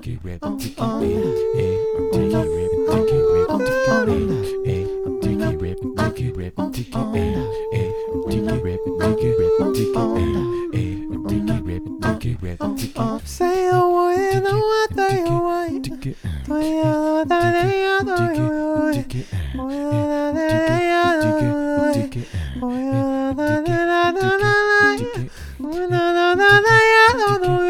ticket, rip ticket, hey, I'm ticket, rip ticket, rip ticket, hey, I'm ticket, rip ticket, rip ticket, hey, hey, I'm ticket, rip ticket, rip ticket, hey, hey, I'm ticket, rip ticket, rip ticket. Say I want, I want, I want, ticket, I want, I want, I want, ticket, ticket, ticket, ticket, ticket, ticket.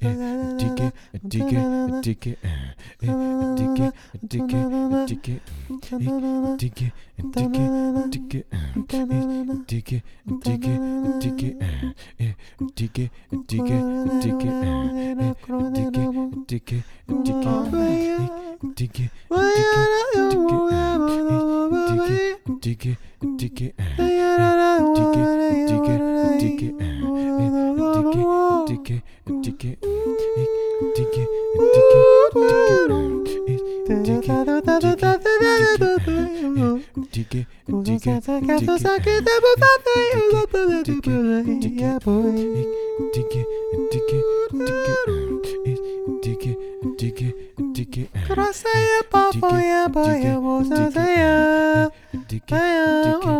Dick it, dick it. Cross the air, pop, yeah, boy, yeah, what's that? Yeah, yeah.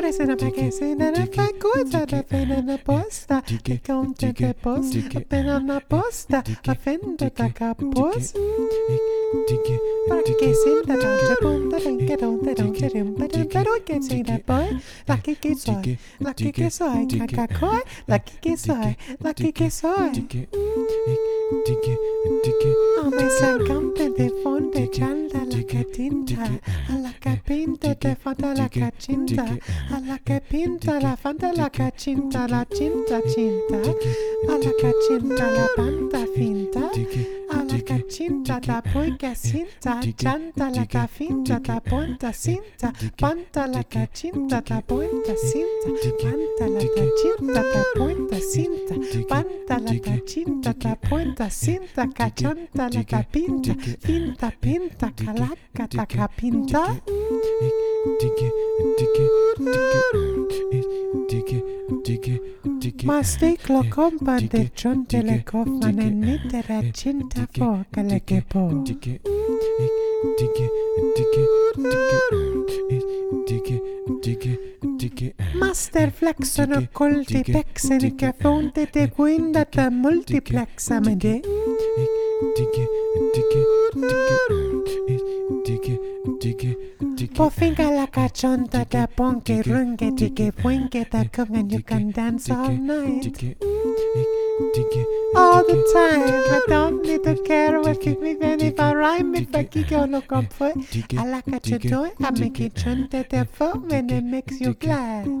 crescendo, vai crescendo, ela vai coisa da pena na posta. Fica um tempo depois, a pena na posta, a venda da capôs. Porque se da tanta ponta, vem que não terão que rimpa, não que se da boi. Laki que soy, laki que soy, cacacoi, laki que soy, laki que soy. Dicky, Dicky, Dicky, A me san campe de fonte Cialda la catinta Alla capinta te fanta la cacinta Alla capinta la fanta la cacinta La cinta cinta Alla cacinta la panta finta cinta, tapoica cinta, chanta la tafinta, taponta cinta, panta la tachinta, tapoica cinta, panta la tachinta, tapoica cinta, panta la tachinta, cinta, cachanta la tapinta, pinta, calaca, tacapinta. Mastiklo kompande csontele koffanen nitere csinta fogelegepo. Master flexono colti pexen che fonte te guindata multiplexamede. Digge, digge, digge, digge, digge, digge, digge, Dicky, Po finga la cachonta te ponke runge tike puenke te kung and you can dance all night all the time. I don't need to care what keep me then if I rhyme if I kick your look up foot. Dicky, I like what you do it, I make it to the foot when it makes you glad.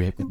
Rip.